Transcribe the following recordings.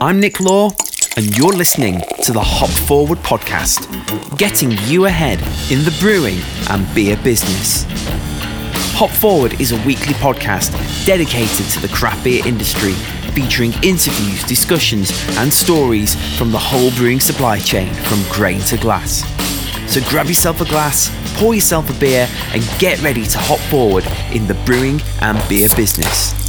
I'm Nick Law, and you're listening to the Hop Forward podcast, getting you ahead in the brewing and beer business. Hop Forward is a weekly podcast dedicated to the craft beer industry, featuring interviews, discussions, and stories from the whole brewing supply chain from grain to glass. So grab yourself a glass, pour yourself a beer, and get ready to hop forward in the brewing and beer business.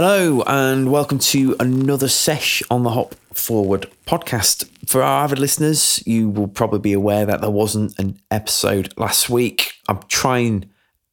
Hello, and welcome to another sesh on the Hop Forward podcast. For our avid listeners, you will probably be aware that there wasn't an episode last week. I'm trying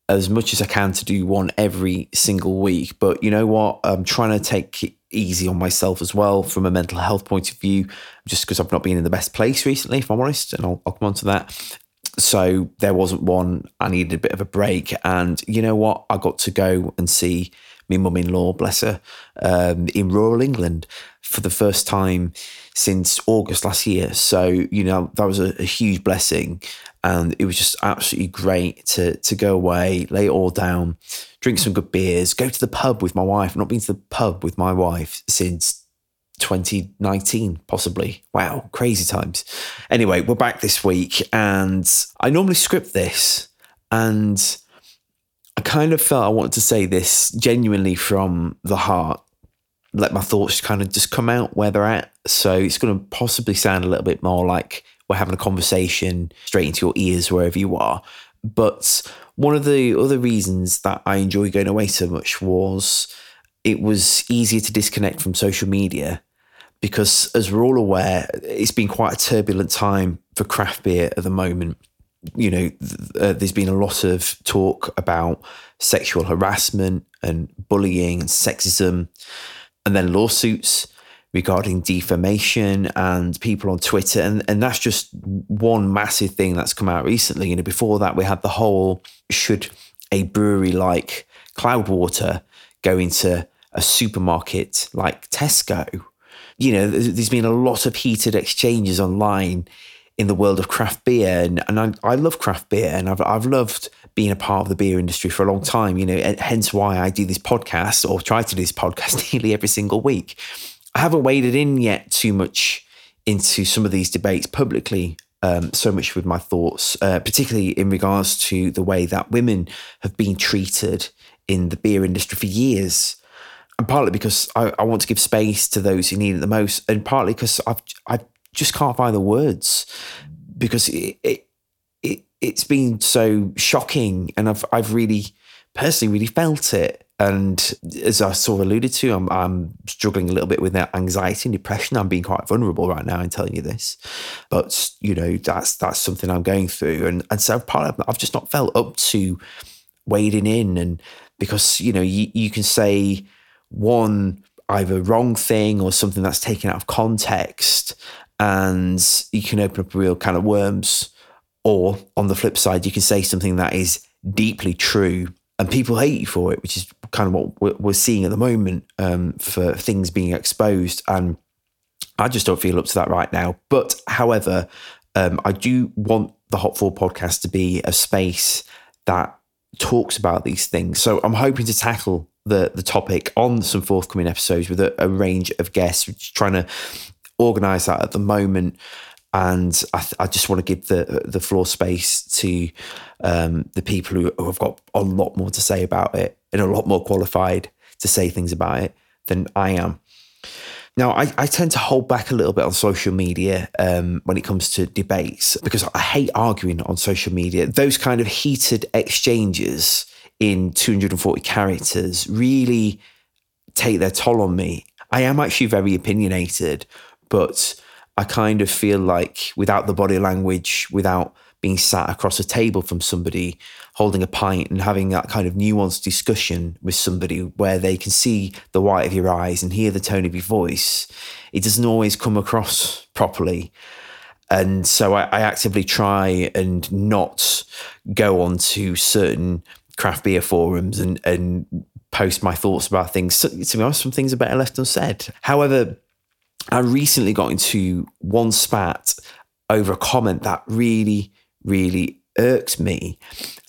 as much as I can to do one every single week, but you know what? I'm trying to take it easy on myself as well from a mental health point of view, just because I've not been in the best place recently, if I'm honest, and I'll, I'll come on to that. So there wasn't one. I needed a bit of a break. And you know what? I got to go and see my mum in law, bless her, um, in rural England for the first time since August last year. So, you know, that was a, a, huge blessing. And it was just absolutely great to, to go away, lay it all down, drink some good beers, go to the pub with my wife. I've not been to the pub with my wife since 2019, possibly. Wow, crazy times. Anyway, we're back this week, and I normally script this, and I kind of felt I wanted to say this genuinely from the heart, let my thoughts kind of just come out where they're at. So it's going to possibly sound a little bit more like we're having a conversation straight into your ears wherever you are. But one of the other reasons that I enjoy going away so much was it was easier to disconnect from social media because, as we're all aware, it's been quite a turbulent time for craft beer at the moment you know, uh, there's been a lot of talk about sexual harassment and bullying and sexism, and then lawsuits regarding defamation and people on Twitter. And, and that's just one massive thing that's come out recently. You know, before that, we had the whole should a brewery like Cloudwater go into a supermarket like Tesco? You know, there's been a lot of heated exchanges online in the world of craft beer. And, and I, I love craft beer and I've, I've loved being a part of the beer industry for a long time, you know, and hence why I do this podcast or try to do this podcast nearly every single week. I haven't waded in yet too much into some of these debates publicly, um, so much with my thoughts, uh, particularly in regards to the way that women have been treated in the beer industry for years. And partly because I, I want to give space to those who need it the most, and partly because I've I've just can't find the words because it, it, it it's been so shocking, and I've I've really personally really felt it. And as I sort of alluded to, I'm, I'm struggling a little bit with that anxiety and depression. I'm being quite vulnerable right now in telling you this, but you know that's that's something I'm going through, and and so part of I've just not felt up to wading in, and because you know you you can say one either wrong thing or something that's taken out of context and you can open up a real kind of worms. Or on the flip side, you can say something that is deeply true and people hate you for it, which is kind of what we're seeing at the moment um, for things being exposed. And I just don't feel up to that right now. But however, um, I do want the Hop Forward podcast to be a space that talks about these things. So I'm hoping to tackle the the topic on some forthcoming episodes with a, a range of guests, trying to organise that at the moment. And I, th- I, just want to give the the floor space to um, the people who, who have got a lot more to say about it and a lot more qualified to say things about it than I am. Now, I, I, tend to hold back a little bit on social media um, when it comes to debates because I hate arguing on social media. Those kind of heated exchanges in 240 characters really take their toll on me. I am actually very opinionated, but I kind of feel like without the body language, without being sat across a table from somebody holding a pint and having that kind of nuanced discussion with somebody where they can see the white of your eyes and hear the tone of your voice, it doesn't always come across properly. And so I, I actively try and not go on to certain craft beer forums and, and post my thoughts about things. So, to be honest, some things are better left unsaid. However, I recently got into one spat over a comment that really, really irked me.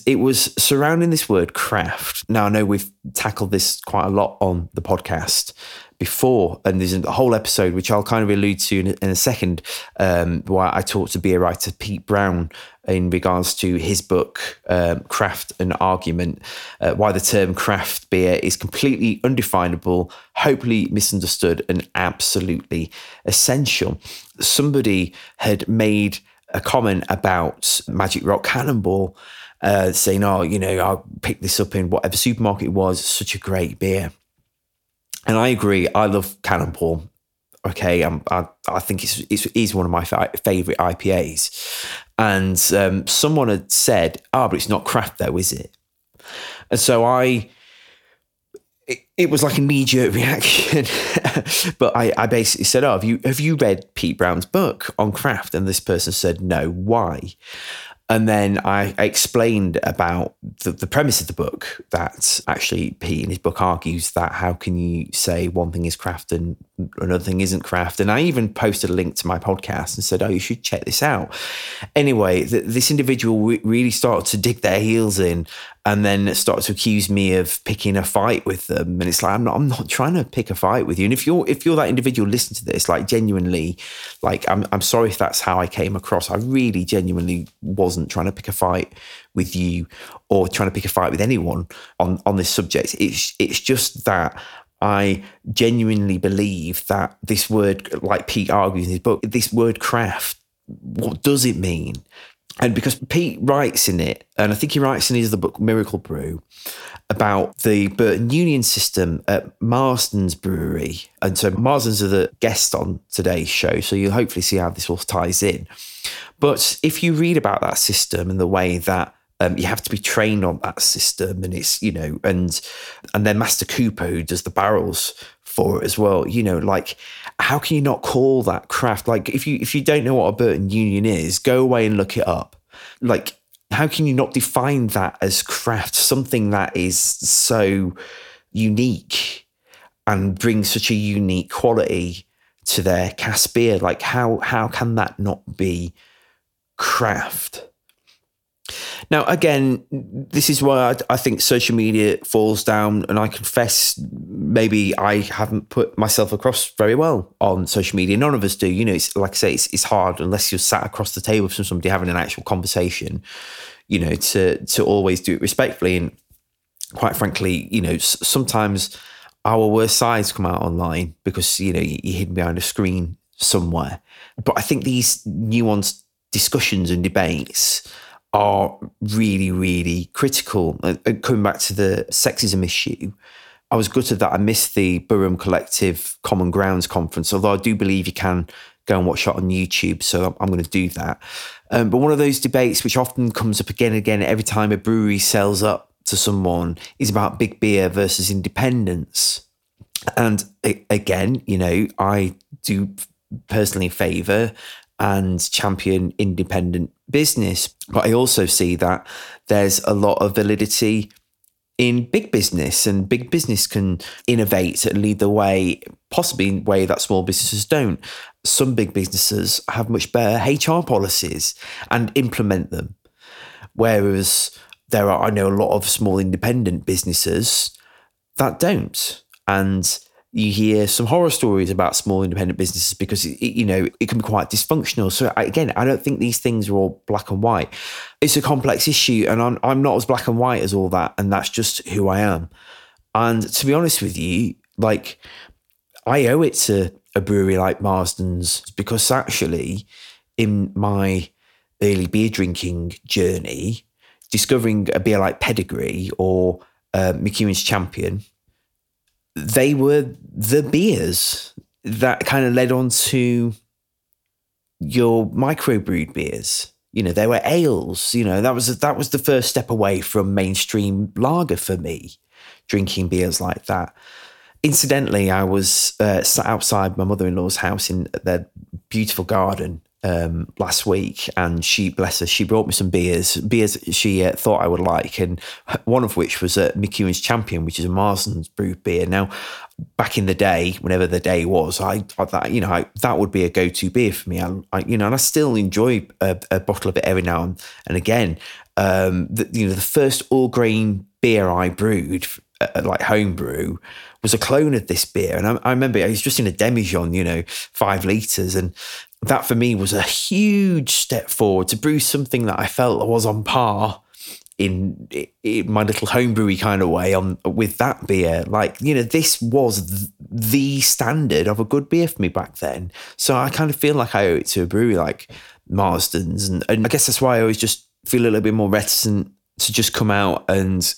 It was surrounding this word craft. Now, I know we've tackled this quite a lot on the podcast, before, and there's a whole episode which I'll kind of allude to in, in a second, um, where I talked to beer writer Pete Brown in regards to his book, um, Craft: An Argument, uh, why the term craft beer is completely undefinable, hopefully misunderstood, and absolutely essential. Somebody had made a comment about Magic Rock Cannonball, uh, saying, "Oh, you know, I picked this up in whatever supermarket it was. Such a great beer." And I agree. I love Cannonball. Okay, um, I I think it's, it's it's one of my favorite IPAs. And um, someone had said, "Ah, oh, but it's not craft, though, is it?" And so I it, it was like a knee jerk reaction. but I, I basically said, Oh, have you have you read Pete Brown's book on craft? And this person said, No, why? And then I, explained about the, the, premise of the book that actually Pete in his book argues that how can you say one thing is craft and another thing isn't craft? And I even posted a link to my podcast and said, oh, you should check this out. Anyway, this individual really started to dig their heels in and then start to accuse me of picking a fight with them. And it's like I'm not I'm not trying to pick a fight with you. And if you're if you're that individual listen to this, like genuinely, like I'm I'm sorry if that's how I came across. I really genuinely wasn't trying to pick a fight with you or trying to pick a fight with anyone on on this subject. It's it's just that I genuinely believe that this word, like Pete argues in his book, this word craft, what does it mean? And because Pete writes in it, and I think he writes in his other book Miracle Brew about the Burton Union system at Marston's Brewery. And so Marston's are the guest on today's show. So you'll hopefully see how this all ties in. But if you read about that system and the way that um, you have to be trained on that system, and it's you know, and and then Master Cooper who does the barrels for it as well. You know, like how can you not call that craft? Like if you if you don't know what a Burton Union is, go away and look it up. Like how can you not define that as craft? Something that is so unique and brings such a unique quality to their cask beer. Like how how can that not be craft? Now, again, this is why I, I, think social media falls down, and I confess maybe I haven't put myself across very well on social media. None of us do. You know, it's like I say, it's, it's hard unless you're sat across the table from somebody having an actual conversation. You know, to to always do it respectfully, and quite frankly, you know, sometimes our worst sides come out online because you know you're hidden behind a screen somewhere. But I think these nuanced discussions and debates are really, really critical. Uh, uh, coming back to the sexism issue, I was gutted that I missed the Burum Collective Common Grounds conference, although I do believe you can go and watch it on YouTube. So I'm, going to do that. Um, but one of those debates, which often comes up again and again every time a brewery sells up to someone, is about big beer versus independence. And again, you know, I do personally favour and champion independent business. But I also see that there's a lot of validity in big business, and big business can innovate and lead the way, possibly in a way that small businesses don't. Some big businesses have much better HR policies and implement them, whereas there are, I know, a lot of small independent businesses that don't. And you hear some horror stories about small independent businesses because it, you know it can be quite dysfunctional. So again, I don't think these things are all black and white. It's a complex issue, and I'm I'm not as black and white as all that, and that's just who I am. And to be honest with you, like I owe it to a brewery like Marston's because actually, in my early beer drinking journey, discovering a beer like Pedigree or uh, McEwan's Champion they were the beers that kind of led on to your microbrewed beers. You know, they were ales. You know, that was that was the first step away from mainstream lager for me, drinking beers like that. Incidentally, I was uh, sat outside my mother in law's house in their beautiful garden um, last week, and she, bless her, she brought me some beers, beers she uh, thought I would like, and one of which was uh, McEwan's Champion, which is a Marston's brewed beer. Now, back in the day, whenever the day was, I, I that you know I, that would be a go-to beer for me. I, I, you know, and I still enjoy a, a, bottle of it every now and again. Um, the, you know, the first all grain beer I brewed uh, like homebrew was a clone of this beer. And I, I remember I was just in a demijohn, you know, five litres. And that for me was a huge step forward to brew something that I felt was on par in, in my little homebrewy kind of way on with that beer. Like, you know, this was the standard of a good beer for me back then. So I kind of feel like I owe it to a brewery like Marston's. And, and I guess that's why I always just feel a little bit more reticent to just come out and,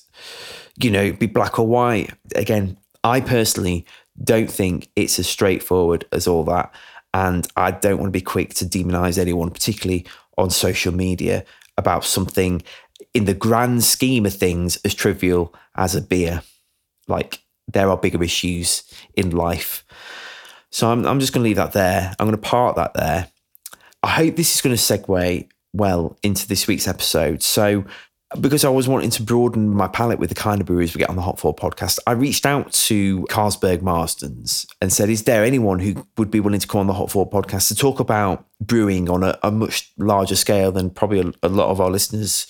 you know, be black or white. Again, I personally don't think it's as straightforward as all that. And I don't want to be quick to demonize anyone, particularly on social media, about something in the grand scheme of things as trivial as a beer. Like, there are bigger issues in life. So I'm, I'm just going to leave that there. I'm going to park that there. I hope this is going to segue well into this week's episode. So, because I was wanting to broaden my palette with the kind of breweries we get on the Hop Forward podcast, I reached out to Carlsberg Marston's and said, Is there anyone who would be willing to come on the Hop Forward podcast to talk about brewing on a, a much larger scale than probably a, a lot of our listeners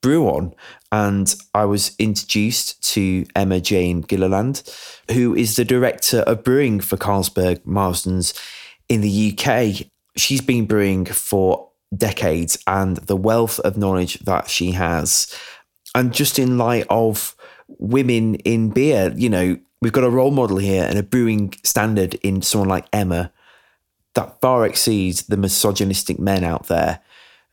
brew on? And I was introduced to Emma Jane Gilliland, who is the director of brewing for Carlsberg Marston's in the UK. She's been brewing for decades and the wealth of knowledge that she has. And just in light of women in beer, you know, we've got a role model here and a brewing standard in someone like Emma that far exceeds the misogynistic men out there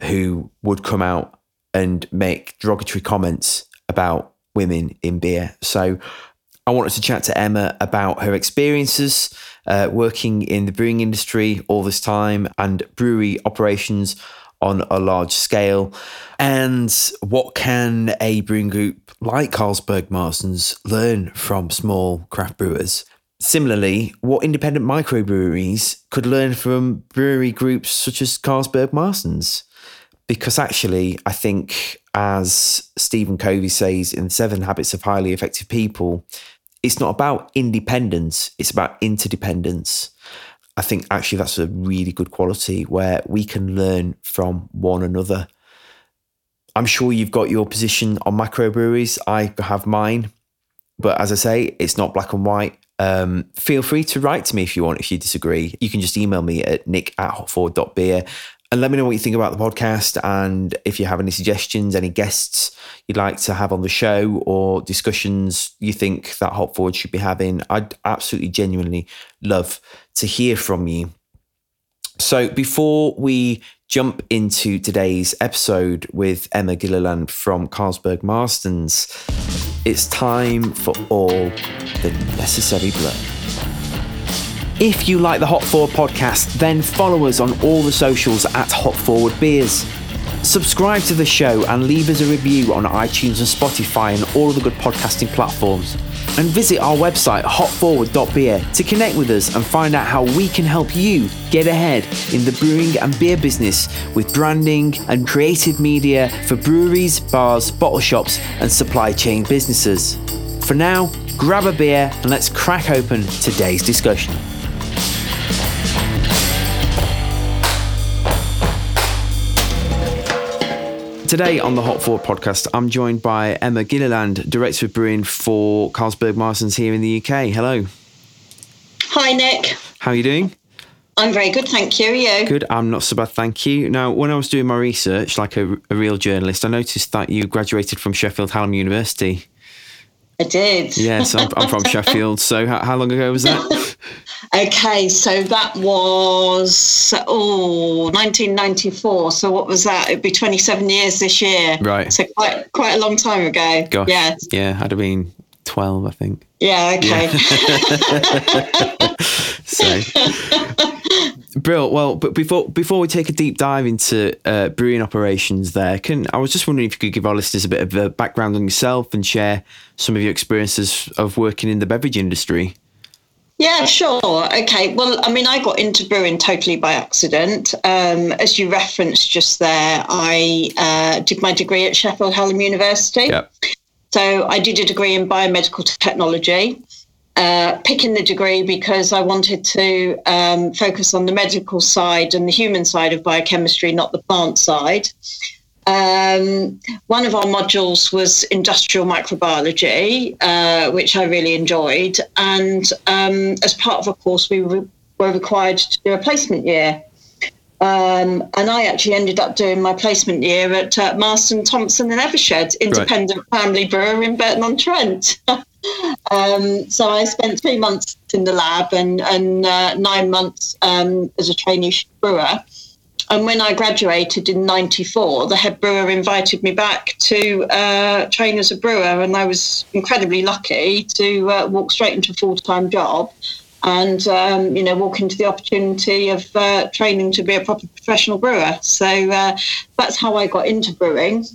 who would come out and make derogatory comments about women in beer. So I wanted to chat to Emma about her experiences uh, working in the brewing industry all this time and brewery operations on a large scale. And what can a brewing group like Carlsberg Marston's learn from small craft brewers? Similarly, what independent microbreweries could learn from brewery groups such as Carlsberg Marston's? Because actually, I think, as Stephen Covey says in Seven Habits of Highly Effective People, it's not about independence, it's about interdependence. I think actually that's a really good quality where we can learn from one another. I'm sure you've got your position on microbreweries. I have mine. But as I say, it's not black and white. Um, feel free to write to me if you want, if you disagree. You can just email me at nick at hopforward.beer and let me know what you think about the podcast and if you have any suggestions, any guests you'd like to have on the show or discussions you think that Hop Forward should be having. I'd absolutely genuinely love to hear from you. So before we jump into today's episode with Emma Gilliland from Carlsberg Marston's, it's time for all the necessary blood. If you like the Hop Forward podcast, then follow us on all the socials at Hop Forward Beers. Subscribe to the show and leave us a review on iTunes and Spotify and all of the good podcasting platforms. And visit our website, hopforward.beer, to connect with us and find out how we can help you get ahead in the brewing and beer business with branding and creative media for breweries, bars, bottle shops, and supply chain businesses. For now, grab a beer and let's crack open today's discussion. Today on the Hop Forward podcast, I'm joined by Emma Gilliland, Director of Brewing for Carlsberg Marston's here in the UK. Hello. Hi, Nick. How are you doing? I'm very good, thank you. Are you? Good. I'm not so bad, thank you. Now, when I was doing my research, like a, a real journalist, I noticed that you graduated from Sheffield Hallam University. I did. Yes, I'm, I'm from Sheffield. So, how, how long ago was that? Okay, so that was oh 1994. So what was that? It'd be 27 years this year. Right. So quite quite a long time ago. Gosh. Yeah. Yeah, I'd have been 12, I think. Yeah. Okay. Yeah. so, Brill. Well, but before before we take a deep dive into uh, brewing operations, there can I was just wondering if you could give our listeners a bit of a background on yourself and share some of your experiences of working in the beverage industry. Yeah, sure. Okay. Well, I mean, I got into brewing totally by accident. Um, as you referenced just there, I uh, did my degree at Sheffield Hallam University. Yep. So I did a degree in biomedical technology, uh, picking the degree because I wanted to um, focus on the medical side and the human side of biochemistry, not the plant side. Um, one of our modules was industrial microbiology, uh, which I really enjoyed. And um, as part of a course, we re- were required to do a placement year. Um, and I actually ended up doing my placement year at uh, Marston Thompson and Evershed, independent right. family brewer in Burton on Trent. um, so I spent three months in the lab and, and uh, nine months um, as a trainee brewer. And when I graduated in '94, the head brewer invited me back to uh, train as a brewer, and I was incredibly lucky to uh, walk straight into a full-time job and um, you know walk into the opportunity of uh, training to be a proper professional brewer. So uh, that's how I got into brewing.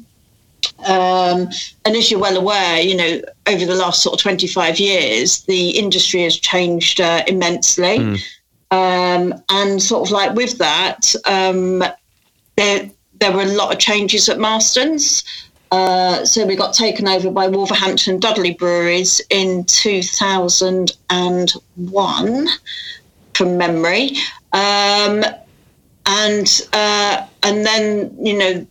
Um, and as you're well aware, you know over the last sort of 25 years, the industry has changed uh, immensely, mm. Um, and sort of like with that, um, there there were a lot of changes at Marston's. Uh, so we got taken over by Wolverhampton Dudley Breweries in 2001, from memory. Um, and uh, and then you know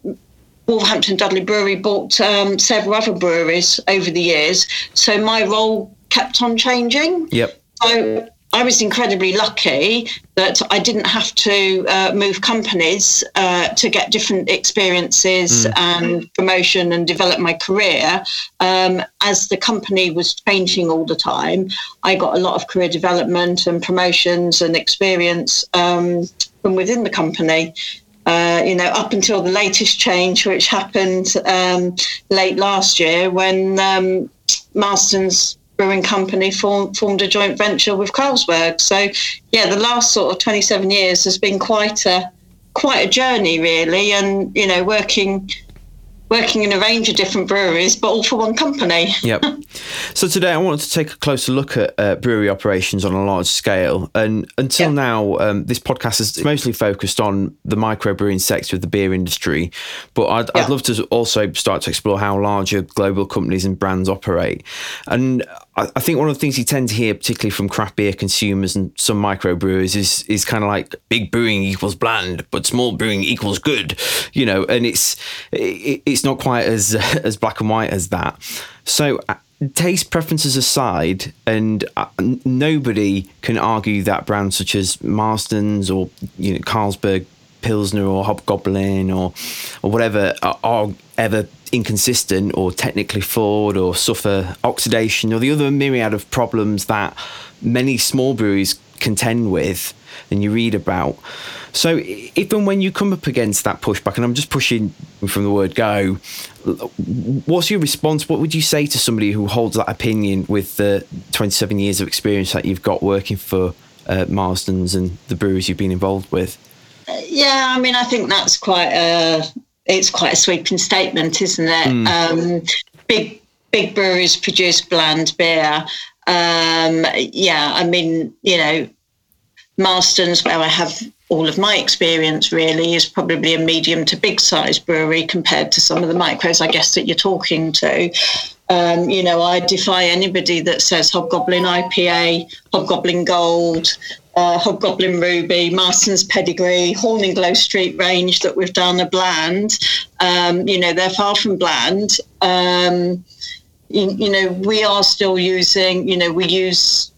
Wolverhampton Dudley Brewery bought um, several other breweries over the years, so my role kept on changing. Yep. So I was incredibly lucky that I didn't have to uh, move companies uh, to get different experiences mm. and promotion and develop my career. Um, as the company was changing all the time, I got a lot of career development and promotions and experience um, from within the company. Uh, you know, up until the latest change, which happened um, late last year when um, Marston's brewing company form, formed a joint venture with Carlsberg. So, yeah, the last sort of 27 years has been quite a quite a journey, really, and you know, working working in a range of different breweries, but all for one company. yep. So today I wanted to take a closer look at uh, brewery operations on a large scale. And until yep. now, um, this podcast is mostly focused on the microbrewing sector of the beer industry. But I'd, yep. I'd love to also start to explore how larger global companies and brands operate. And I, think one of the things you tend to hear, particularly from craft beer consumers and some microbrewers, is is kind of like big brewing equals bland, but small brewing equals good, you know. And it's it, it's not quite as as black and white as that. So uh, taste preferences aside, and uh, nobody can argue that brands such as Marston's or you know Carlsberg Pilsner or Hobgoblin or or whatever are, are ever inconsistent or technically flawed or suffer oxidation or the other myriad of problems that many small breweries contend with and you read about. So even when you come up against that pushback, and I'm just pushing from the word go, what's your response? What would you say to somebody who holds that opinion with the 27 years of experience that you've got working for uh, Marston's and the breweries you've been involved with? Yeah, I mean, I think that's quite a it's quite a sweeping statement, isn't it? Mm. Um, big big breweries produce bland beer. Um, yeah, I mean, you know, Marston's, where I have all of my experience, really is probably a medium to big size brewery compared to some of the micros, I guess, that you're talking to. Um, you know, I defy anybody that says Hobgoblin IPA, Hobgoblin Gold, uh, Hobgoblin Ruby, Marston's Pedigree, Horninglow Street range that we've done are bland. Um, you know, they're far from bland. Um, you, you, know, we are still using, you know, we use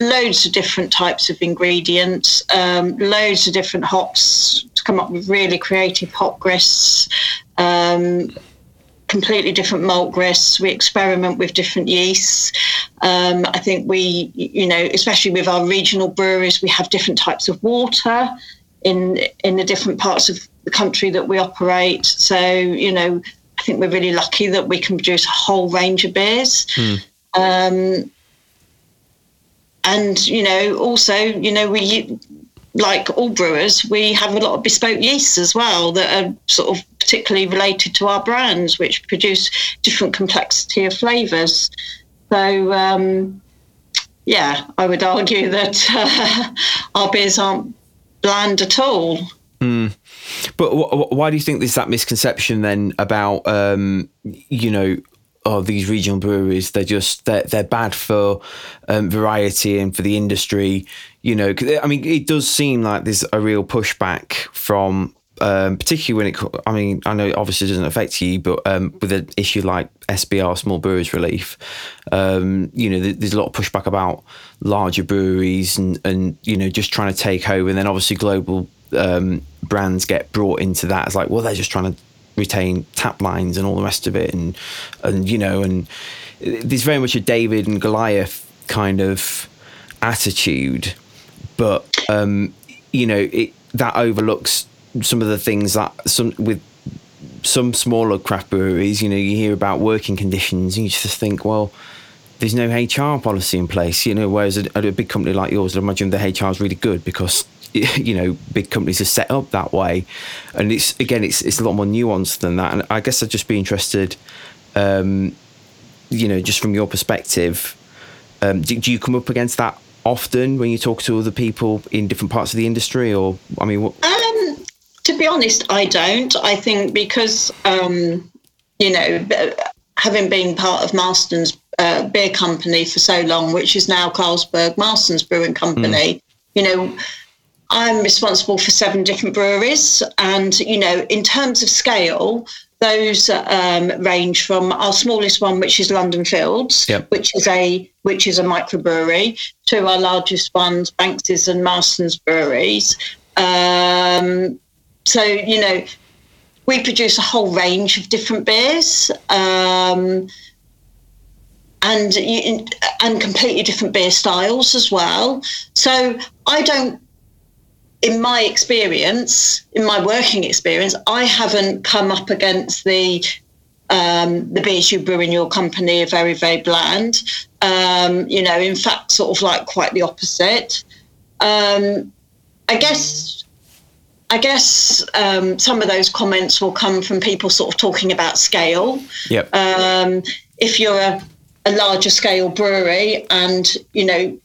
loads of different types of ingredients, um, loads of different hops to come up with really creative hop grists. Um, completely different malt grists. We experiment with different yeasts. Um, I think we, you know, especially with our regional breweries, we have different types of water in in the different parts of the country that we operate. So, you know, I think we're really lucky that we can produce a whole range of beers. Mm. Um, and you know, also, you know, we like all brewers, we have a lot of bespoke yeasts as well that are sort of particularly related to our brands, which produce different complexity of flavours. So, um, yeah, I would argue that uh, our beers aren't bland at all. Mm. But w- why do you think there's that misconception then about, um, you know, oh, these regional breweries, they're just they're they're bad for um, variety and for the industry. You know, I mean, it does seem like there's a real pushback from um, particularly when it, I mean, I know it obviously doesn't affect you, but um, with an issue like SBR, Small Brewers Relief, um, you know, there's a lot of pushback about larger breweries and, and, you know, just trying to take over. And then obviously global um, brands get brought into that. It's like, well, they're just trying to retain tap lines and all the rest of it. And, and, you know, and there's very much a David and Goliath kind of attitude, but, um, you know, it, that overlooks some of the things that some with some smaller craft breweries, you know, you hear about working conditions and you just think, well, there's no HR policy in place, you know, whereas a, a big company like yours, I imagine the HR is really good because, you know, big companies are set up that way. And it's, again, it's, it's a lot more nuanced than that. And I guess I'd just be interested, um, you know, just from your perspective, um, do, do you come up against that often when you talk to other people in different parts of the industry or, I mean, what? Um, to be honest, I don't. I think because, um, you know, having been part of Marston's uh, beer company for so long, which is now Carlsberg Marston's Brewing Company, mm. you know, I'm responsible for seven different breweries. And, you know, in terms of scale, those um, range from our smallest one, which is London Fields, yep. which is a which is a microbrewery, to our largest ones, Banks's and Marston's breweries. Um, so, you know, we produce a whole range of different beers. Um, and and completely different beer styles as well. So I don't, in my experience, in my working experience, I haven't come up against the um, the beers you brew in your company are very very bland. Um, you know, in fact, sort of like quite the opposite. Um, I guess I guess um, some of those comments will come from people sort of talking about scale. Yep. Um, if you're a, a, larger scale brewery and you know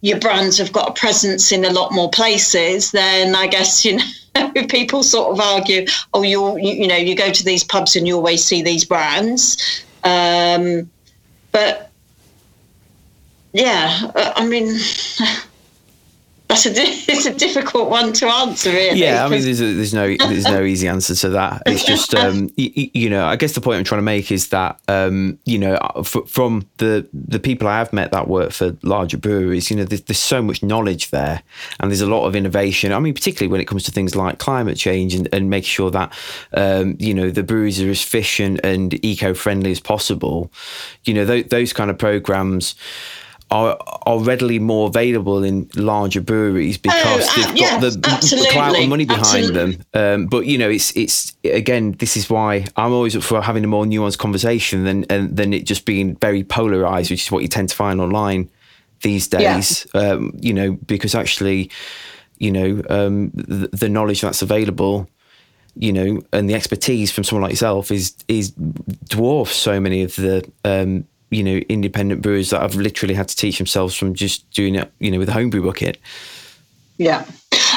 your brands have got a presence in a lot more places, then I guess you know people sort of argue, oh, you you know you go to these pubs and you always see these brands, um, but yeah, uh, I mean. that's a it's a difficult one to answer really yeah i mean there's, a, there's no there's no easy answer to that. It's just um you, you, know i guess the point i'm trying to make is that um you know from the the people i have met that work for larger breweries you know there's, there's so much knowledge there and there's a lot of innovation. I mean particularly when it comes to things like climate change and, and making sure that um you know the breweries are as efficient and eco-friendly as possible. You know th- those kind of programs are are readily more available in larger breweries oh, because oh, they've got the, the clout and money behind absolutely. them. Um, but you know, it's it's again, this is why I'm always up for having a more nuanced conversation than and than it just being very polarized, which is what you tend to find online these days. Yeah. Um, you know, because actually, you know, um, the, the knowledge that's available you know, and the expertise from someone like yourself is is dwarfs so many of the um, you know independent brewers that have literally had to teach themselves from just doing it you know with a homebrew bucket yeah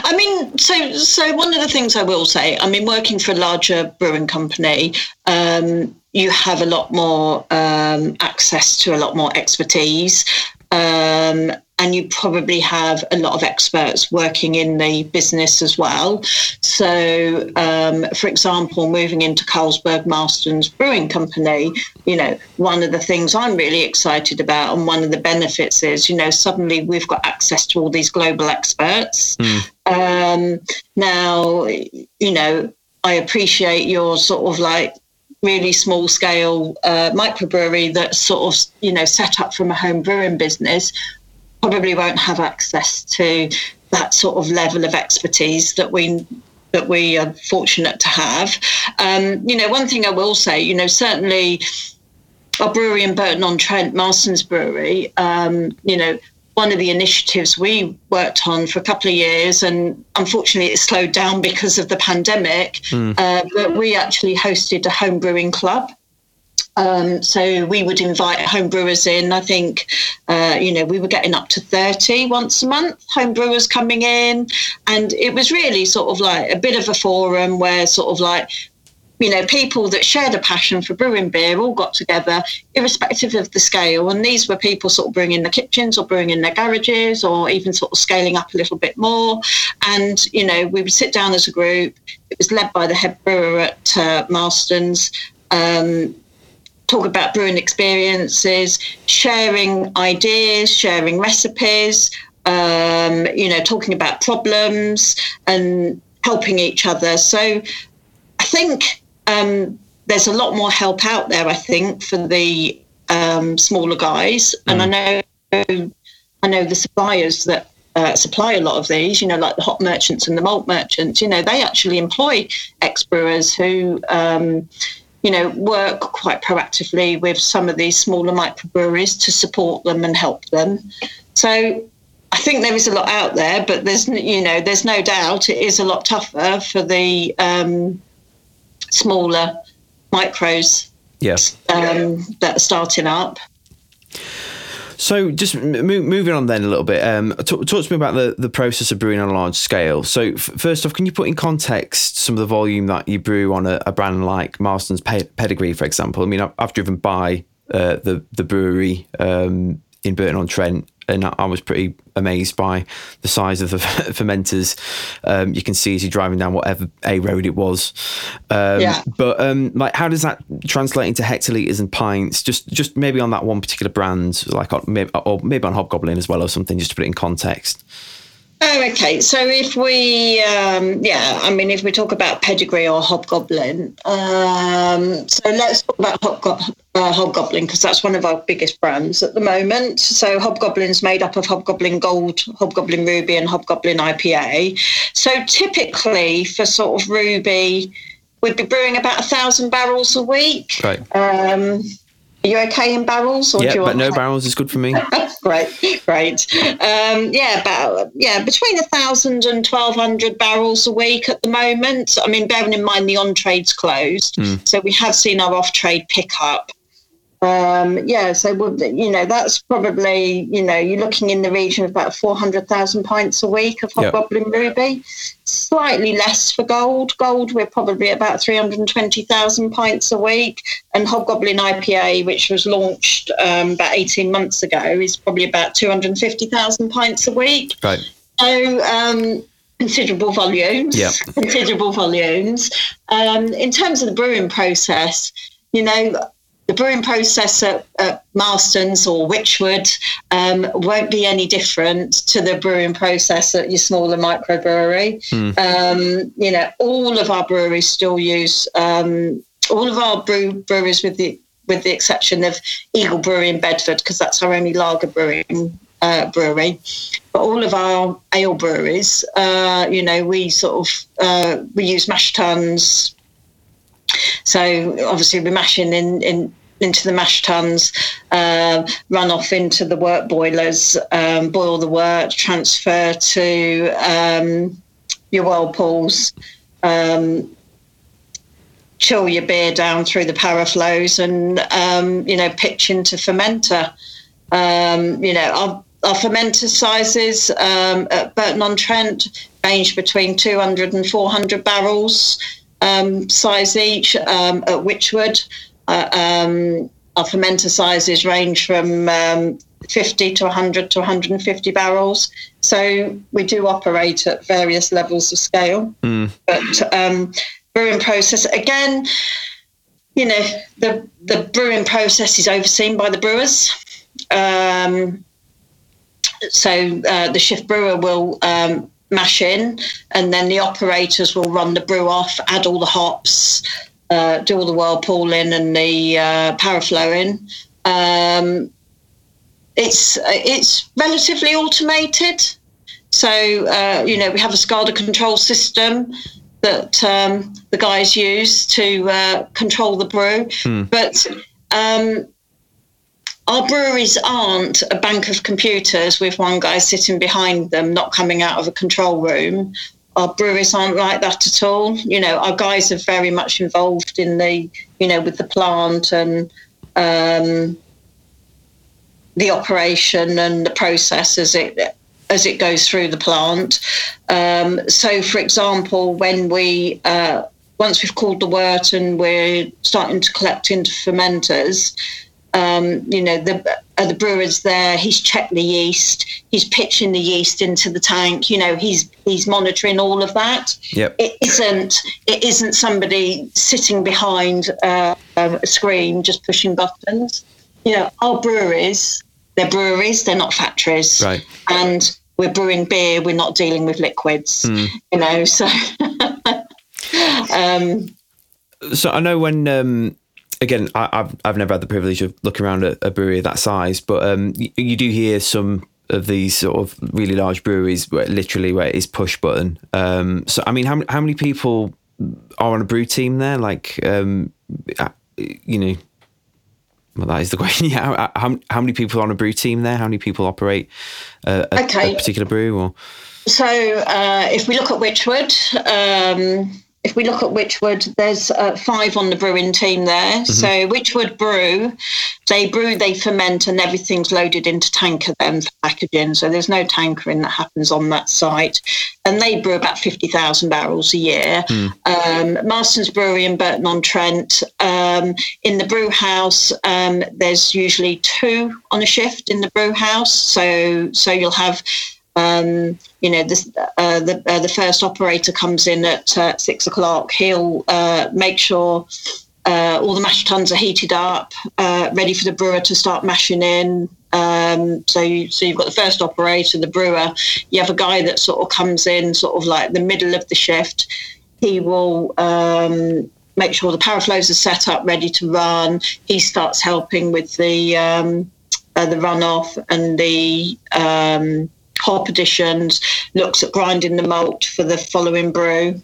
I mean, so so one of the things I will say, I mean, working for a larger brewing company, um, you have a lot more um, access to a lot more expertise. Um, and you probably have a lot of experts working in the business as well. So, um, for example, moving into Carlsberg Marston's Brewing Company, you know, one of the things I'm really excited about and one of the benefits is, you know, suddenly we've got access to all these global experts. Mm. Um, now, you know, I appreciate your sort of like really small scale uh, microbrewery that's sort of you know set up from a home brewing business probably won't have access to that sort of level of expertise that we that we are fortunate to have. Um, you know, one thing I will say, you know, certainly our brewery in Burton on Trent, Marston's Brewery, um, you know, one of the initiatives we worked on for a couple of years, and unfortunately it slowed down because of the pandemic. Mm. Uh, but we actually hosted a home brewing club. Um, so we would invite home brewers in. I think, uh, you know, we were getting up to 30 once a month, home brewers coming in. And it was really sort of like a bit of a forum where sort of like you know, people that shared a passion for brewing beer all got together, irrespective of the scale. And these were people sort of brewing in the kitchens or brewing in their garages or even sort of scaling up a little bit more. And, you know, we would sit down as a group. It was led by the head brewer at uh, Marston's. Um, talk about brewing experiences, sharing ideas, sharing recipes, um, you know, talking about problems and helping each other. So I think um, there's a lot more help out there, I think, for the um, smaller guys. Mm. And I know I know the suppliers that uh, supply a lot of these, you know, like the hop merchants and the malt merchants, you know, they actually employ ex brewers who, um, you know, work quite proactively with some of these smaller microbreweries to support them and help them. So I think there is a lot out there, but there's you know there's no doubt it is a lot tougher for the um, smaller micros. Yes. Um, that are starting up. So, just m- moving on then a little bit, um, talk, to me about the, the process of brewing on a large scale. So, f- first off, can you put in context some of the volume that you brew on a, a brand like Marston's Pe- Pedigree, for example? I mean, I've, I've driven by uh, the the brewery um, in Burton on Trent and I was pretty amazed by the size of the fermenters. Um, you can see as you're driving down whatever a road it was. Um, yeah. But um, like, how does that translate into hectoliters and pints? Just just maybe on that one particular brand, like or maybe, or maybe on Hobgoblin as well, or something, just to put it in context. Oh, okay. So if we, um, yeah, I mean, if we talk about pedigree or hobgoblin, um, so let's talk about hobgoblin, uh, hobgoblin because that's one of our biggest brands at the moment. So hobgoblin's made up of hobgoblin gold, hobgoblin ruby, and hobgoblin IPA. So typically for sort of ruby, we'd be brewing about a thousand barrels a week. Right. Um, are you okay in barrels? Or yeah, but no barrels is good for me. great, great. Um, yeah, about yeah, between a thousand and twelve hundred barrels a week at the moment. I mean, bearing in mind the on trade's closed, mm. so we have seen our off trade pick up. Um, yeah, so you know that's probably you know you're looking in the region of about four hundred thousand pints a week of Hobgoblin yep. Ruby. Slightly less for gold. Gold we're probably about three hundred twenty thousand pints a week, and Hobgoblin IPA, which was launched um, about eighteen months ago, is probably about two hundred fifty thousand pints a week. Right. So um, considerable volumes. Yeah. Considerable volumes. Um, in terms of the brewing process, you know the brewing process at, at Marston's or Wychwood um, won't be any different to the brewing process at your smaller microbrewery. Mm. Um, you know, all of our breweries still use um, all of our brew, brewers, with the with the exception of Eagle Brewery in Bedford, because that's our only lager brewing uh, brewery. But all of our ale breweries, uh, you know, we sort of uh, we use mash tuns. So obviously we're mashing in, in into the mash tuns, uh, run off into the wort boilers, um, boil the wort, transfer to um, your whirlpools, um, chill your beer down through the paraflows, and um, you know pitch into fermenter. Um, you know our, our fermenter sizes um, at Burton on Trent range between 200 and 400 barrels size each. at Wychwood. Uh, um, our fermenter sizes range from um, 50 to 100 to 150 barrels. So we do operate at various levels of scale. Mm. But um, brewing process, again, you know, the, the brewing process is overseen by the brewers. Um, so uh, the shift brewer will um, mash in, and then the operators will run the brew off, add all the hops, uh, do all the whirlpooling and the uh, paraflowing. Um, it's it's relatively automated. So uh, you know we have a SCADA control system that um, the guys use to uh, control the brew, hmm. but um, our breweries aren't a bank of computers with one guy sitting behind them, not coming out of a control room our breweries aren't like that at all. You know, our guys are very much involved in the, you know, with the plant and um, the operation and the process as it as it goes through the plant. Um, so, for example, when we uh, once we've called the wort and we're starting to collect into fermenters, um, you know, the uh, the brewer's there. He's checked the yeast. He's pitching the yeast into the tank. You know, he's he's monitoring all of that. Yep. It isn't it isn't somebody sitting behind uh, a screen just pushing buttons. You know, our breweries, they're breweries. They're not factories. Right. And we're brewing beer. We're not dealing with liquids. Hmm. You know, so. um, So I know when um, again I, I've I've never had the privilege of looking around a, a brewery that size, but um, you, you do hear some of these sort of really large breweries where literally where it is push button. Um, so I mean, how how many people are on a brew team there? Like, um, uh, you know. Well, that is the question. Yeah, how, how, how many people are on a brew team there? How many people operate uh, a, Okay. a particular brew? Or So uh, if we look at Wychwood, um, if we look at Wychwood, there's uh, five on the brewing team there. So Wychwood brew, they brew, they ferment, and everything's loaded into tanker then for packaging. So there's no tankering that happens on that site, and they brew about fifty thousand barrels a year. Um, Marston's Brewery in Burton on Trent. Um, in the brew house, um, there's usually two on a shift in the brew house. So so you'll have um, you know, this, uh, the uh, the first operator comes in at uh, six o'clock. He'll uh, make sure uh, all the mash tuns are heated up, uh, ready for the brewer to start mashing in. Um, so, you, so you've got the first operator, the brewer. You have a guy that sort of comes in, sort of like the middle of the shift. He will um, make sure the paraflows are set up, ready to run. He starts helping with the um, the runoff and the um, hop additions, looks at grinding the malt for the following brew.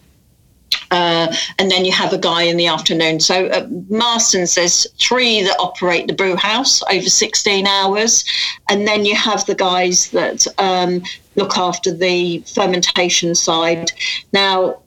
Uh, and then you have a guy in the afternoon. So at Marston's, there's three that operate the brew house over 16 hours. And then you have the guys that um, look after the fermentation side. Now,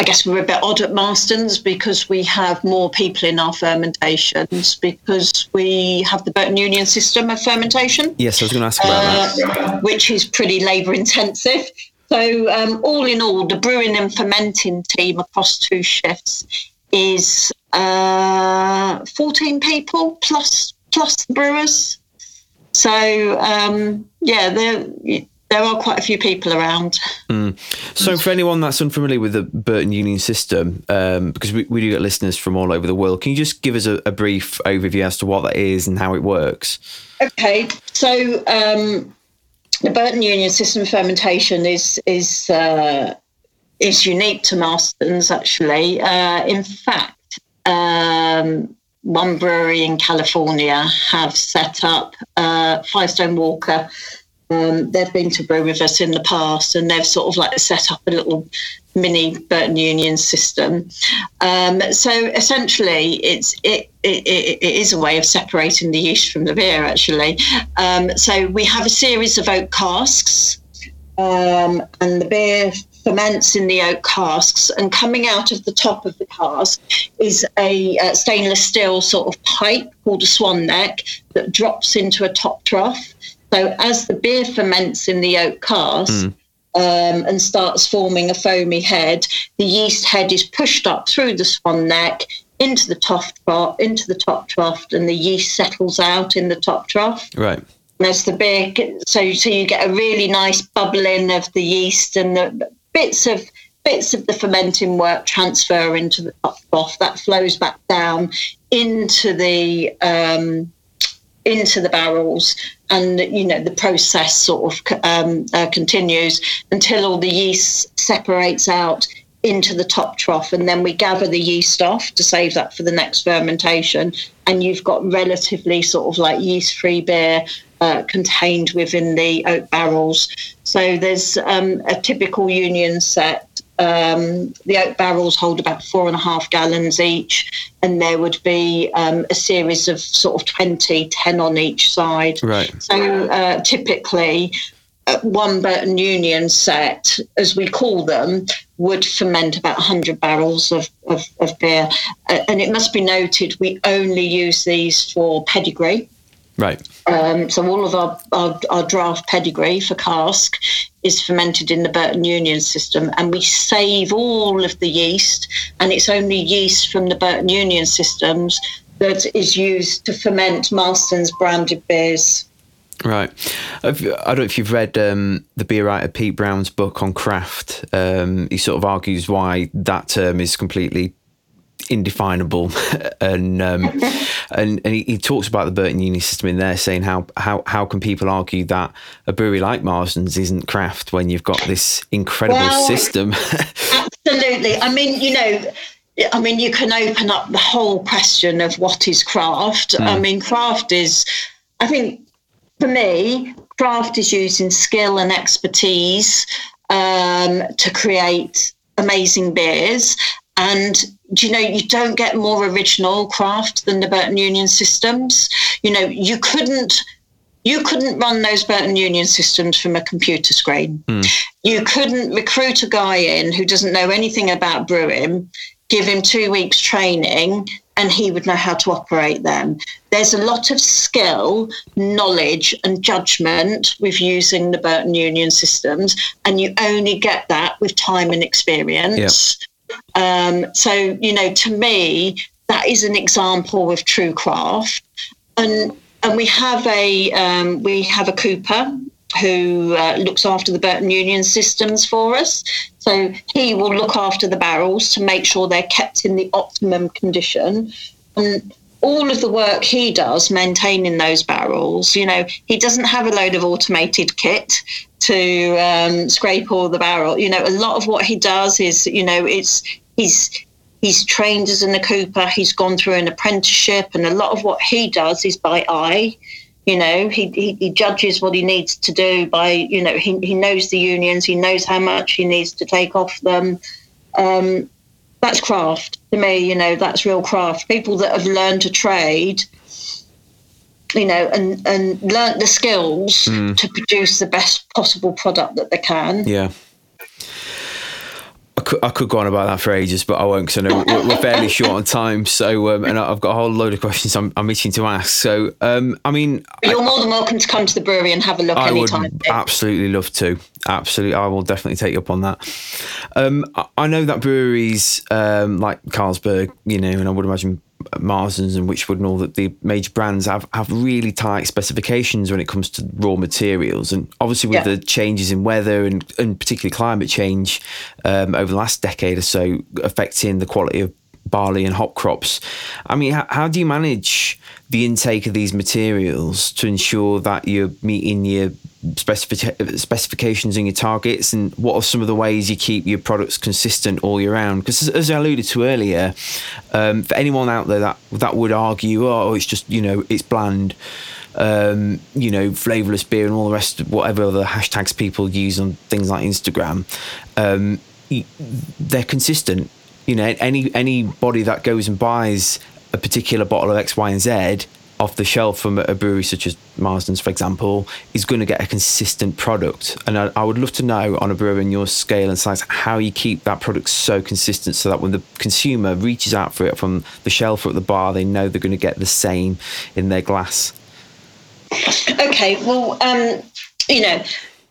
I guess we're a bit odd at Marston's because we have more people in our fermentations because we have the Burton Union system of fermentation yes, I was going to ask about that. uh, which is pretty labour intensive. So, um, all in all, the brewing and fermenting team across two shifts is uh, 14 people plus plus the brewers. So, um, yeah, there there are quite a few people around. So, for anyone that's unfamiliar with the Burton Union system, um, because we, we do get listeners from all over the world, can you just give us a, a brief overview as to what that is and how it works? Okay, so um, the Burton Union system fermentation is is uh, is unique to Marston's. Actually, uh, in fact, um, one brewery in California have set up uh, Firestone Walker. Um, they've been to brew with us in the past, and they've sort of like set up a little mini Burton Union system. Um, so essentially, it's it, it, it, is a way of separating the yeast from the beer. Actually, um, so we have a series of oak casks, um, and the beer ferments in the oak casks, and coming out of the top of the cask is a uh, stainless steel sort of pipe called a swan neck that drops into a top trough. So as the beer ferments in the oak cask, um, and starts forming a foamy head, the yeast head is pushed up through the swan neck into the top trough, into the top trough, and the yeast settles out in the top trough. Right. And as the beer, so so you get a really nice bubbling of the yeast, and the bits of bits of the fermenting wort transfer into the top trough. That flows back down into the um, into the barrels and you know the process sort of um, uh, continues until all the yeast separates out into the top trough. And then we gather the yeast off to save that for the next fermentation. And you've got relatively sort of like yeast free beer uh, contained within the oak barrels. So there's um, a typical union set um, the oak barrels hold about four and a half gallons each, and there would be um, a series of sort of 20, 10 on each side. Right. So uh, typically, uh, one Burton Union set, as we call them, would ferment about 100 barrels of, of, of beer. Uh, and it must be noted, we only use these for pedigree. Right. Um, so all of our, our, our draft pedigree for cask is fermented in the Burton Union system, and we save all of the yeast, and it's only yeast from the Burton Union systems that is used to ferment Marston's branded beers. Right. I don't know if you've read um, the beer writer Pete Brown's book on craft. Um, he sort of argues why that term is completely indefinable, and um, and and he, he, talks about the Burton Union system in there, saying how how how can people argue that a brewery like Marston's isn't craft when you've got this incredible well, system? absolutely. I mean, you know. I mean, you can open up the whole question of what is craft. Mm. I hmm. mean, craft is, I think, for me, craft is using skill and expertise um, to create amazing beers. And do you know you don't get more original craft than the Burton Union systems? You know, you couldn't you couldn't run those Burton Union systems from a computer screen. Mm. You couldn't recruit a guy in who doesn't know anything about brewing, give him two weeks training, and he would know how to operate them. There's a lot of skill, knowledge, and judgment with using the Burton Union systems, and you only get that with time and experience. Yep. Um, so, you know, to me, that is an example of true craft. And and we have a um, we have a cooper who uh, looks after the Burton Union systems for us. So he will look after the barrels to make sure they're kept in the optimum condition. And all of the work he does maintaining those barrels, you know, he doesn't have a load of automated kit to um, scrape all the barrel. You know, a lot of what he does is, you know, it's he's he's trained as an cooper. He's gone through an apprenticeship, and a lot of what he does is by eye. You know, he, he, he judges what he needs to do by, you know, he, he knows the unions, he knows how much he needs to take off them. Um, that's craft to me. You know, that's real craft. People that have learned to trade you know, and and learnt the skills mm. to produce the best possible product that they can. Yeah. I could, I could go on about that for ages, but I won't because I know we're, we're, fairly short on time. So, um, and I've got a whole load of questions I'm, I'm itching to ask. So, um, I mean, you're more than welcome to come to the brewery and have a look I anytime. would absolutely love to. Absolutely, I will definitely take you up on that. Um, I know that breweries um, like Carlsberg, you know, and I would imagine Marston's and Wychwood and all that the major brands have, have really tight specifications when it comes to raw materials. And obviously, with yeah. the changes in weather and, and particularly climate change um, over the last decade or so, affecting the quality of barley and hop crops. I mean, how, how, do you manage the intake of these materials to ensure that you're meeting your specific- specifications and your targets? And what are some of the ways you keep your products consistent all year round? Because as, I alluded to earlier, um, for anyone out there that that would argue, oh, it's just you know, it's bland. Um, you know, flavorless beer and all the rest of whatever other hashtags people use on things like Instagram. Um, they're consistent you know, any anybody that goes and buys a particular bottle of X, Y, and Z off the shelf from a brewery such as Marston's, for example, is going to get a consistent product. And I, I, would love to know on a brewery in your scale and size how you keep that product so consistent so that when the consumer reaches out for it from the shelf or at the bar, they know they're going to get the same in their glass. Okay, well, um, you know,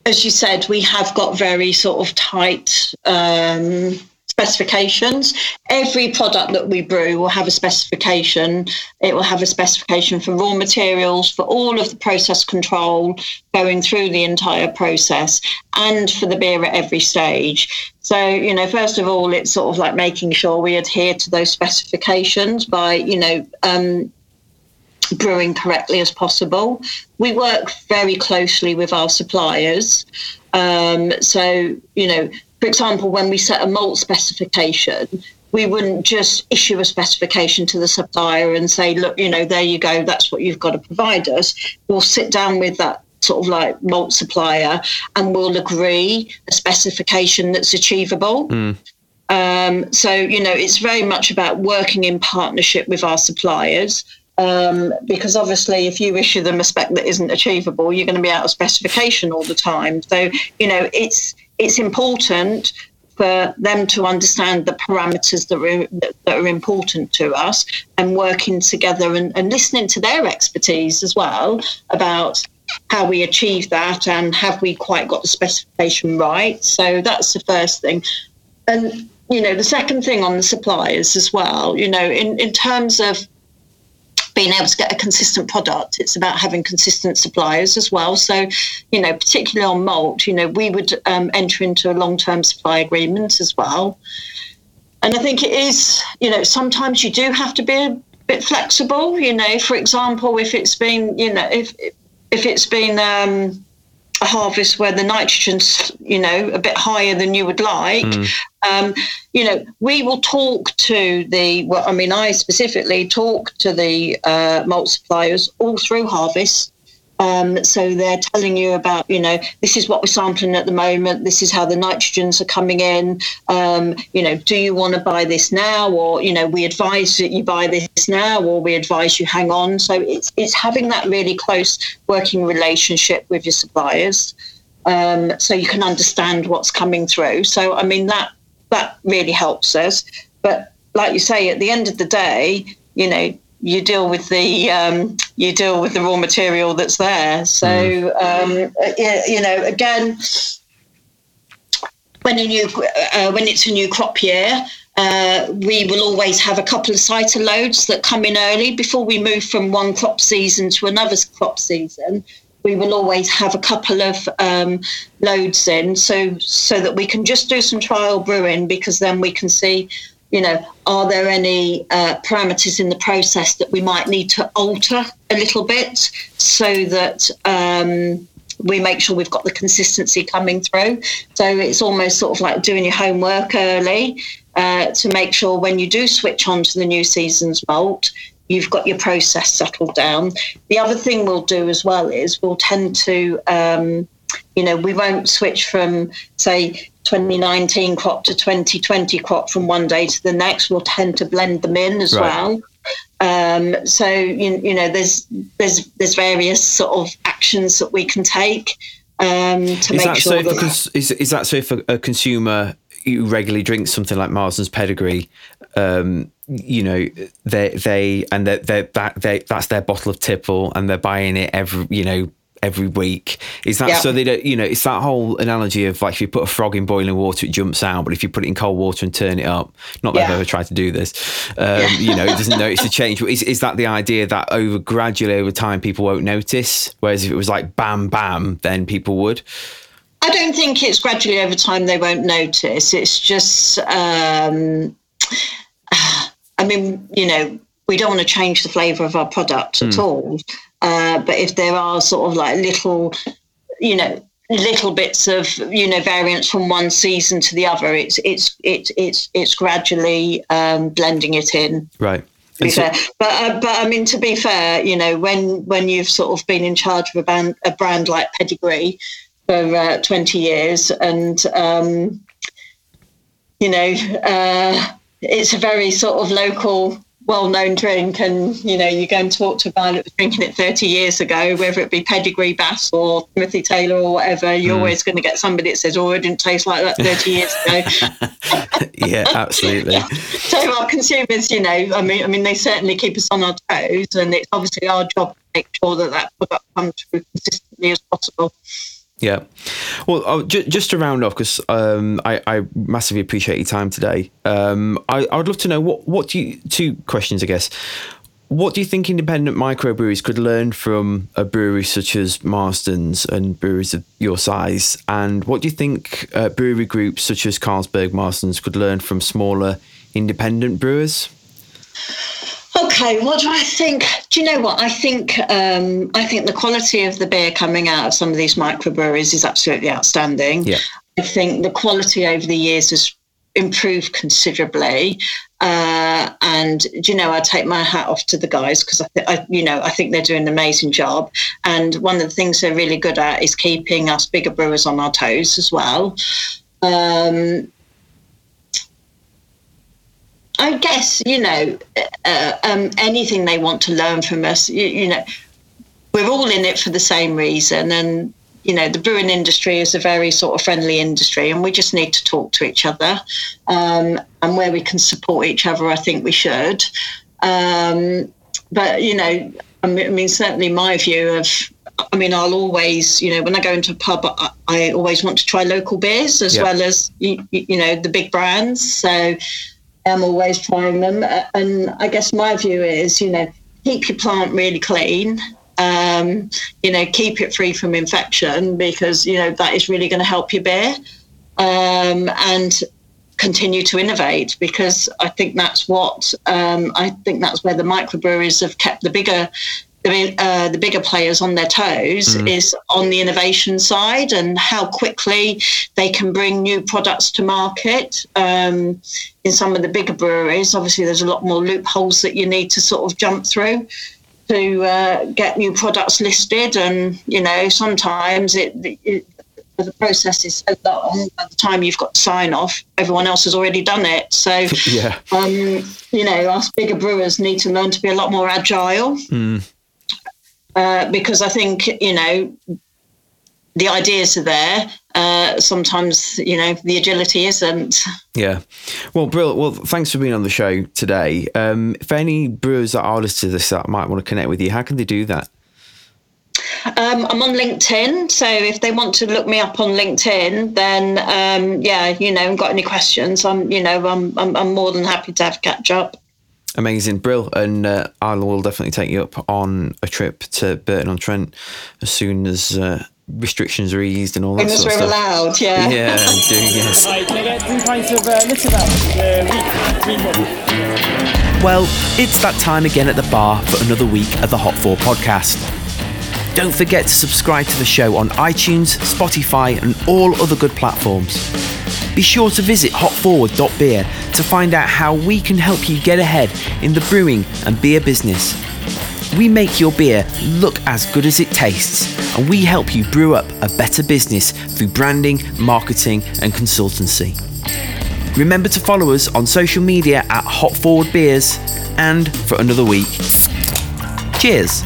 as you said, we have got very sort of tight. Um, specifications. Every product that we brew will have a specification. It will have a specification for raw materials, for all of the process control going through the entire process, and for the beer at every stage. So, you know, first of all, it's sort of like making sure we adhere to those specifications by, you know, um, brewing correctly as possible. We work very closely with our suppliers. Um, so, you know, for example, when we set a malt specification, we wouldn't just issue a specification to the supplier and say, look, you know, there you go, that's what you've got to provide us. We'll sit down with that sort of like malt supplier and we'll agree a specification that's achievable. Mm. Um, so, you know, it's very much about working in partnership with our suppliers. Um, because obviously, if you issue them a spec that isn't achievable, you're going to be out of specification all the time. So, you know, it's it's important for them to understand the parameters that are, that are important to us and working together and, and listening to their expertise as well about how we achieve that and have we quite got the specification right. So that's the first thing. And, you know, the second thing on the suppliers as well, you know, in, in terms of being able to get a consistent product. It's about having consistent suppliers as well. So, you know, particularly on malt, you know, we would um, enter into a long term supply agreement as well. And I think it is, you know, sometimes you do have to be a bit flexible. You know, for example, if it's been, you know, if if it's been um, a harvest where the nitrogen's you know a bit higher than you would like mm. um, you know we will talk to the well i mean i specifically talk to the uh, malt suppliers all through harvest um, so they're telling you about, you know, this is what we're sampling at the moment. This is how the nitrogens are coming in. Um, you know, do you want to buy this now, or you know, we advise that you buy this now, or we advise you hang on. So it's it's having that really close working relationship with your suppliers, um, so you can understand what's coming through. So I mean that that really helps us. But like you say, at the end of the day, you know, you deal with the um, you deal with the raw material that's there. So mm. um, you know, again, when a new uh, when it's a new crop year, uh, we will always have a couple of cider loads that come in early before we move from one crop season to another crop season. We will always have a couple of um, loads in, so so that we can just do some trial brewing because then we can see you know, are there any uh, parameters in the process that we might need to alter a little bit so that um, we make sure we've got the consistency coming through? So it's almost sort of like doing your homework early uh, to make sure when you do switch on to the new season's malt, you've got your process settled down. The other thing we'll do as well is we'll tend to, um, you know, we won't switch from, say, 2019 crop to 2020 crop from one day to the next. We'll tend to blend them in as right. well. Um, so you, you, know, there's there's there's various sort of actions that we can take um, to is make sure so that, cons- is is that so if a, a, consumer who regularly drinks something like Marston's Pedigree, um, you know, they they and they that they that's their bottle of tipple and they're buying it every you know every week. Is that yeah. so they don't, you know, it's that whole analogy of like if you put a frog in boiling water, it jumps out, but if you put it in cold water and turn it up, not that yeah. I've ever tried to do this, um, yeah. you know, it doesn't notice a change. Is, is that the idea that over gradually over time people won't notice? Whereas if it was like bam, bam, then people would? I don't think it's gradually over time they won't notice. It's just, um, I mean, you know, we don't want to change the flavour of our product mm. at hmm. all. Uh, but if there are sort of like little, you know, little bits of you know variance from one season to the other, it's it's it's it's it's gradually um, blending it in. Right. So, but uh, but I mean to be fair, you know when when you've sort of been in charge of a brand a brand like Pedigree for uh, twenty years, and um, you know uh, it's a very sort of local well-known drink and you know you go and talk to a guy that was drinking it 30 years ago whether it be pedigree bass or timothy taylor or whatever you're mm. always going to get somebody that says oh it didn't taste like that 30 years ago yeah absolutely yeah. so our consumers you know i mean i mean they certainly keep us on our toes and it's obviously our job to make sure that that product comes through consistently as possible yeah. Well, j- just to round off, because um, I, I, massively appreciate your time today. Um, I, I, would love to know what, what do you, two questions, I guess. What do you think independent microbreweries could learn from a brewery such as Marston's and breweries of your size? And what do you think uh, brewery groups such as Carlsberg Marston's could learn from smaller independent brewers? Okay, what do I think? Do you know what I think? Um, I think the quality of the beer coming out of some of these microbreweries is absolutely outstanding. Yeah. I think the quality over the years has improved considerably. Uh, and do you know, I take my hat off to the guys because I, th- I, you know, I think they're doing an amazing job. And one of the things they're really good at is keeping us bigger brewers on our toes as well. Um, I guess you know uh, um, anything they want to learn from us. You, you, know, we're all in it for the same reason, and you know the brewing industry is a very sort of friendly industry, and we just need to talk to each other. Um, and where we can support each other, I think we should. Um, but you know, I mean, certainly my view of I mean, I'll always, you know, when I go into a pub, I, I always want to try local beers as well as, you, you know, the big brands. So I'm always trying them. And I guess my view is, you know, keep your plant really clean. Um, you know, keep it free from infection because, you know, that is really going to help your beer. Um, and continue to innovate because I think that's what um, I think that's where the microbreweries have kept the bigger the, uh, the bigger players on their toes mm. is on the innovation side and how quickly they can bring new products to market. Um, in some of the bigger breweries, obviously, there's a lot more loopholes that you need to sort of jump through to uh, get new products listed. And, you know, sometimes it, it the process is so long. By the time you've got to sign off, everyone else has already done it. So, yeah. um, you know, us bigger brewers need to learn to be a lot more agile. Mm. Uh, because I think you know the ideas are there. Uh, sometimes you know the agility isn't. Yeah, well, Brill. Well, thanks for being on the show today. Um, if any brewers that are listening to this that might want to connect with you, how can they do that? Um, I'm on LinkedIn, so if they want to look me up on LinkedIn, then um, yeah, you know, got any questions, I'm you know, I'm, I'm, I'm more than happy to have catch up. Amazing, Brill, and uh, I will definitely take you up on a trip to Burton on Trent as soon as uh, restrictions are eased and all that sort of stuff. allowed, yeah. Yeah, I do, yes. Right, can I get three pints of uh, Well, it's that time again at the bar for another week of the Hop Forward podcast. Don't forget to subscribe to the show on iTunes, Spotify, and all other good platforms. Be sure to visit hopforward.beer to find out how we can help you get ahead in the brewing and beer business. We make your beer look as good as it tastes, and we help you brew up a better business through branding, marketing, and consultancy. Remember to follow us on social media at Hop Forward Beers, and for another week, cheers!